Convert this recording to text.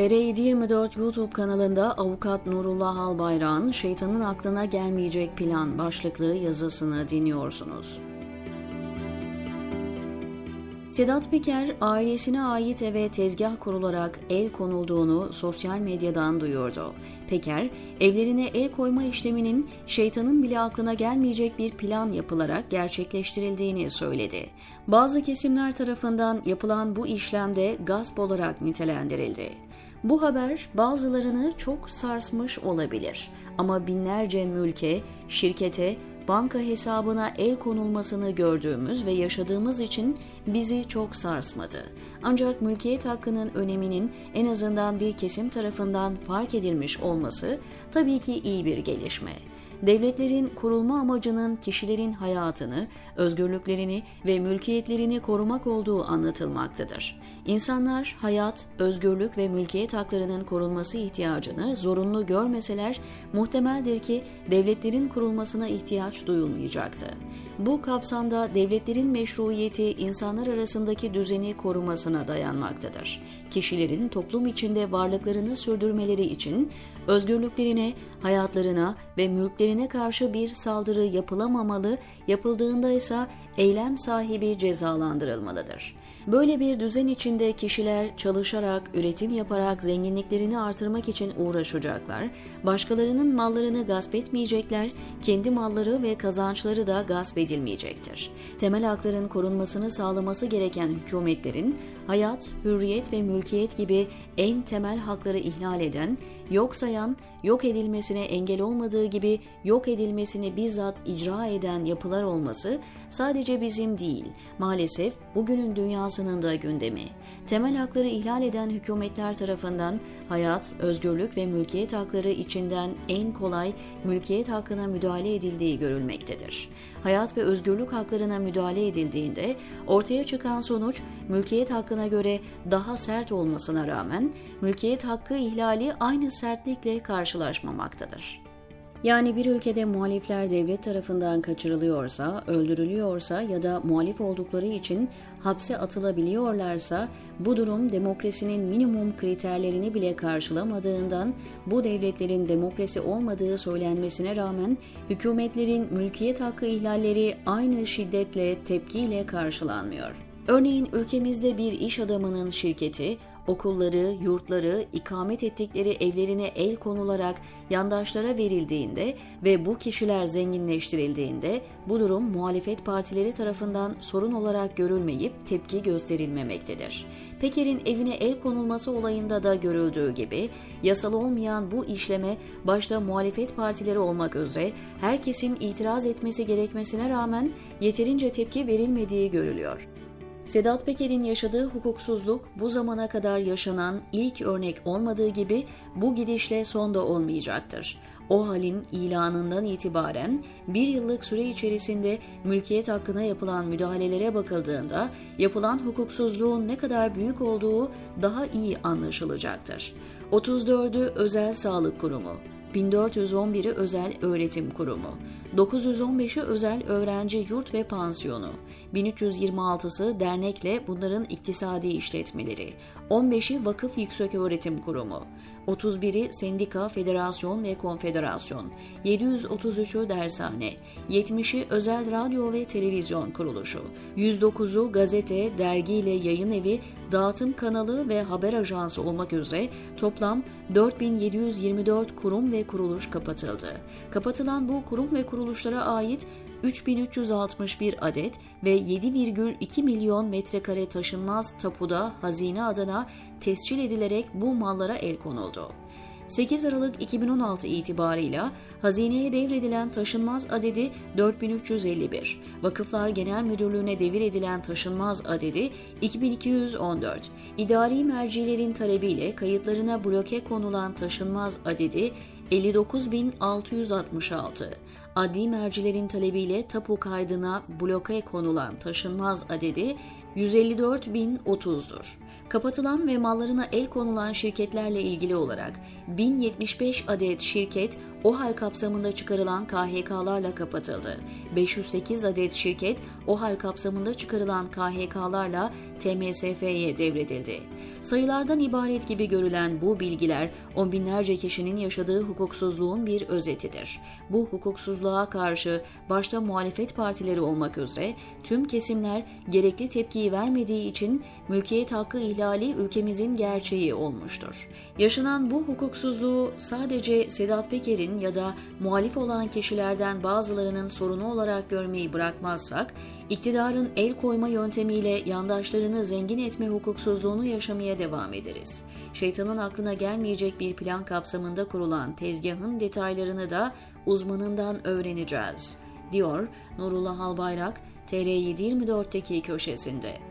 TR724 YouTube kanalında avukat Nurullah Albayrak'ın Şeytanın Aklına Gelmeyecek Plan başlıklı yazısını dinliyorsunuz. Sedat Peker, ailesine ait eve tezgah kurularak el konulduğunu sosyal medyadan duyurdu. Peker, evlerine el koyma işleminin şeytanın bile aklına gelmeyecek bir plan yapılarak gerçekleştirildiğini söyledi. Bazı kesimler tarafından yapılan bu işlemde gasp olarak nitelendirildi. Bu haber bazılarını çok sarsmış olabilir ama binlerce mülke, şirkete, banka hesabına el konulmasını gördüğümüz ve yaşadığımız için bizi çok sarsmadı. Ancak mülkiyet hakkının öneminin en azından bir kesim tarafından fark edilmiş olması tabii ki iyi bir gelişme devletlerin kurulma amacının kişilerin hayatını, özgürlüklerini ve mülkiyetlerini korumak olduğu anlatılmaktadır. İnsanlar hayat, özgürlük ve mülkiyet haklarının korunması ihtiyacını zorunlu görmeseler muhtemeldir ki devletlerin kurulmasına ihtiyaç duyulmayacaktı. Bu kapsamda devletlerin meşruiyeti insanlar arasındaki düzeni korumasına dayanmaktadır. Kişilerin toplum içinde varlıklarını sürdürmeleri için özgürlüklerine, hayatlarına ve mülklerine karşı bir saldırı yapılamamalı, yapıldığında ise eylem sahibi cezalandırılmalıdır. Böyle bir düzen içinde kişiler çalışarak, üretim yaparak zenginliklerini artırmak için uğraşacaklar, başkalarının mallarını gasp etmeyecekler, kendi malları ve kazançları da gasp edilmeyecektir. Temel hakların korunmasını sağlaması gereken hükümetlerin hayat, hürriyet ve mülkiyet gibi en temel hakları ihlal eden, yok sayan, yok edilmesine engel olmadığı gibi yok edilmesini bizzat icra eden yapılar olması sadece bizim değil, maalesef bugünün dünyasının da gündemi. Temel hakları ihlal eden hükümetler tarafından hayat, özgürlük ve mülkiyet hakları içinden en kolay mülkiyet hakkına müdahale edildiği görülmektedir. Hayat ve özgürlük haklarına müdahale edildiğinde ortaya çıkan sonuç mülkiyet hakkına göre daha sert olmasına rağmen mülkiyet hakkı ihlali aynı sertlikle karşılaşmamaktadır. Yani bir ülkede muhalifler devlet tarafından kaçırılıyorsa, öldürülüyorsa ya da muhalif oldukları için hapse atılabiliyorlarsa bu durum demokrasinin minimum kriterlerini bile karşılamadığından bu devletlerin demokrasi olmadığı söylenmesine rağmen hükümetlerin mülkiyet hakkı ihlalleri aynı şiddetle tepkiyle karşılanmıyor. Örneğin ülkemizde bir iş adamının şirketi okulları, yurtları, ikamet ettikleri evlerine el konularak yandaşlara verildiğinde ve bu kişiler zenginleştirildiğinde bu durum muhalefet partileri tarafından sorun olarak görülmeyip tepki gösterilmemektedir. Peker'in evine el konulması olayında da görüldüğü gibi yasal olmayan bu işleme başta muhalefet partileri olmak üzere herkesin itiraz etmesi gerekmesine rağmen yeterince tepki verilmediği görülüyor. Sedat Peker'in yaşadığı hukuksuzluk bu zamana kadar yaşanan ilk örnek olmadığı gibi bu gidişle son da olmayacaktır. O halin ilanından itibaren bir yıllık süre içerisinde mülkiyet hakkına yapılan müdahalelere bakıldığında yapılan hukuksuzluğun ne kadar büyük olduğu daha iyi anlaşılacaktır. 34'ü Özel Sağlık Kurumu, 1411'i Özel Öğretim Kurumu, 915'i Özel Öğrenci Yurt ve Pansiyonu, 1326'sı dernekle bunların iktisadi işletmeleri, 15'i Vakıf Yükseköğretim Kurumu, 31'i Sendika, Federasyon ve Konfederasyon, 733'ü Dershane, 70'i Özel Radyo ve Televizyon Kuruluşu, 109'u gazete, dergi ile yayın evi, dağıtım kanalı ve haber ajansı olmak üzere toplam 4724 kurum ve kuruluş kapatıldı. Kapatılan bu kurum ve kuruluşlara ait 3361 adet ve 7,2 milyon metrekare taşınmaz tapuda hazine adına tescil edilerek bu mallara el konuldu. 8 Aralık 2016 itibarıyla hazineye devredilen taşınmaz adedi 4351, Vakıflar Genel Müdürlüğü'ne devir edilen taşınmaz adedi 2214, idari mercilerin talebiyle kayıtlarına bloke konulan taşınmaz adedi 59.666, adli mercilerin talebiyle tapu kaydına bloke konulan taşınmaz adedi 154.030'dur. Kapatılan ve mallarına el konulan şirketlerle ilgili olarak 1075 adet şirket OHAL kapsamında çıkarılan KHK'larla kapatıldı. 508 adet şirket OHAL kapsamında çıkarılan KHK'larla TMSF'ye devredildi. Sayılardan ibaret gibi görülen bu bilgiler on binlerce kişinin yaşadığı hukuksuzluğun bir özetidir. Bu hukuksuzluğa karşı başta muhalefet partileri olmak üzere tüm kesimler gerekli tepkiyi vermediği için mülkiyet hakkı ihlali ülkemizin gerçeği olmuştur. Yaşanan bu hukuksuzluğu sadece Sedat Peker'in ya da muhalif olan kişilerden bazılarının sorunu olarak görmeyi bırakmazsak, iktidarın el koyma yöntemiyle yandaşlarını zengin etme hukuksuzluğunu yaşamaya devam ederiz. Şeytanın aklına gelmeyecek bir plan kapsamında kurulan tezgahın detaylarını da uzmanından öğreneceğiz, diyor Nurullah Albayrak TR724'teki köşesinde.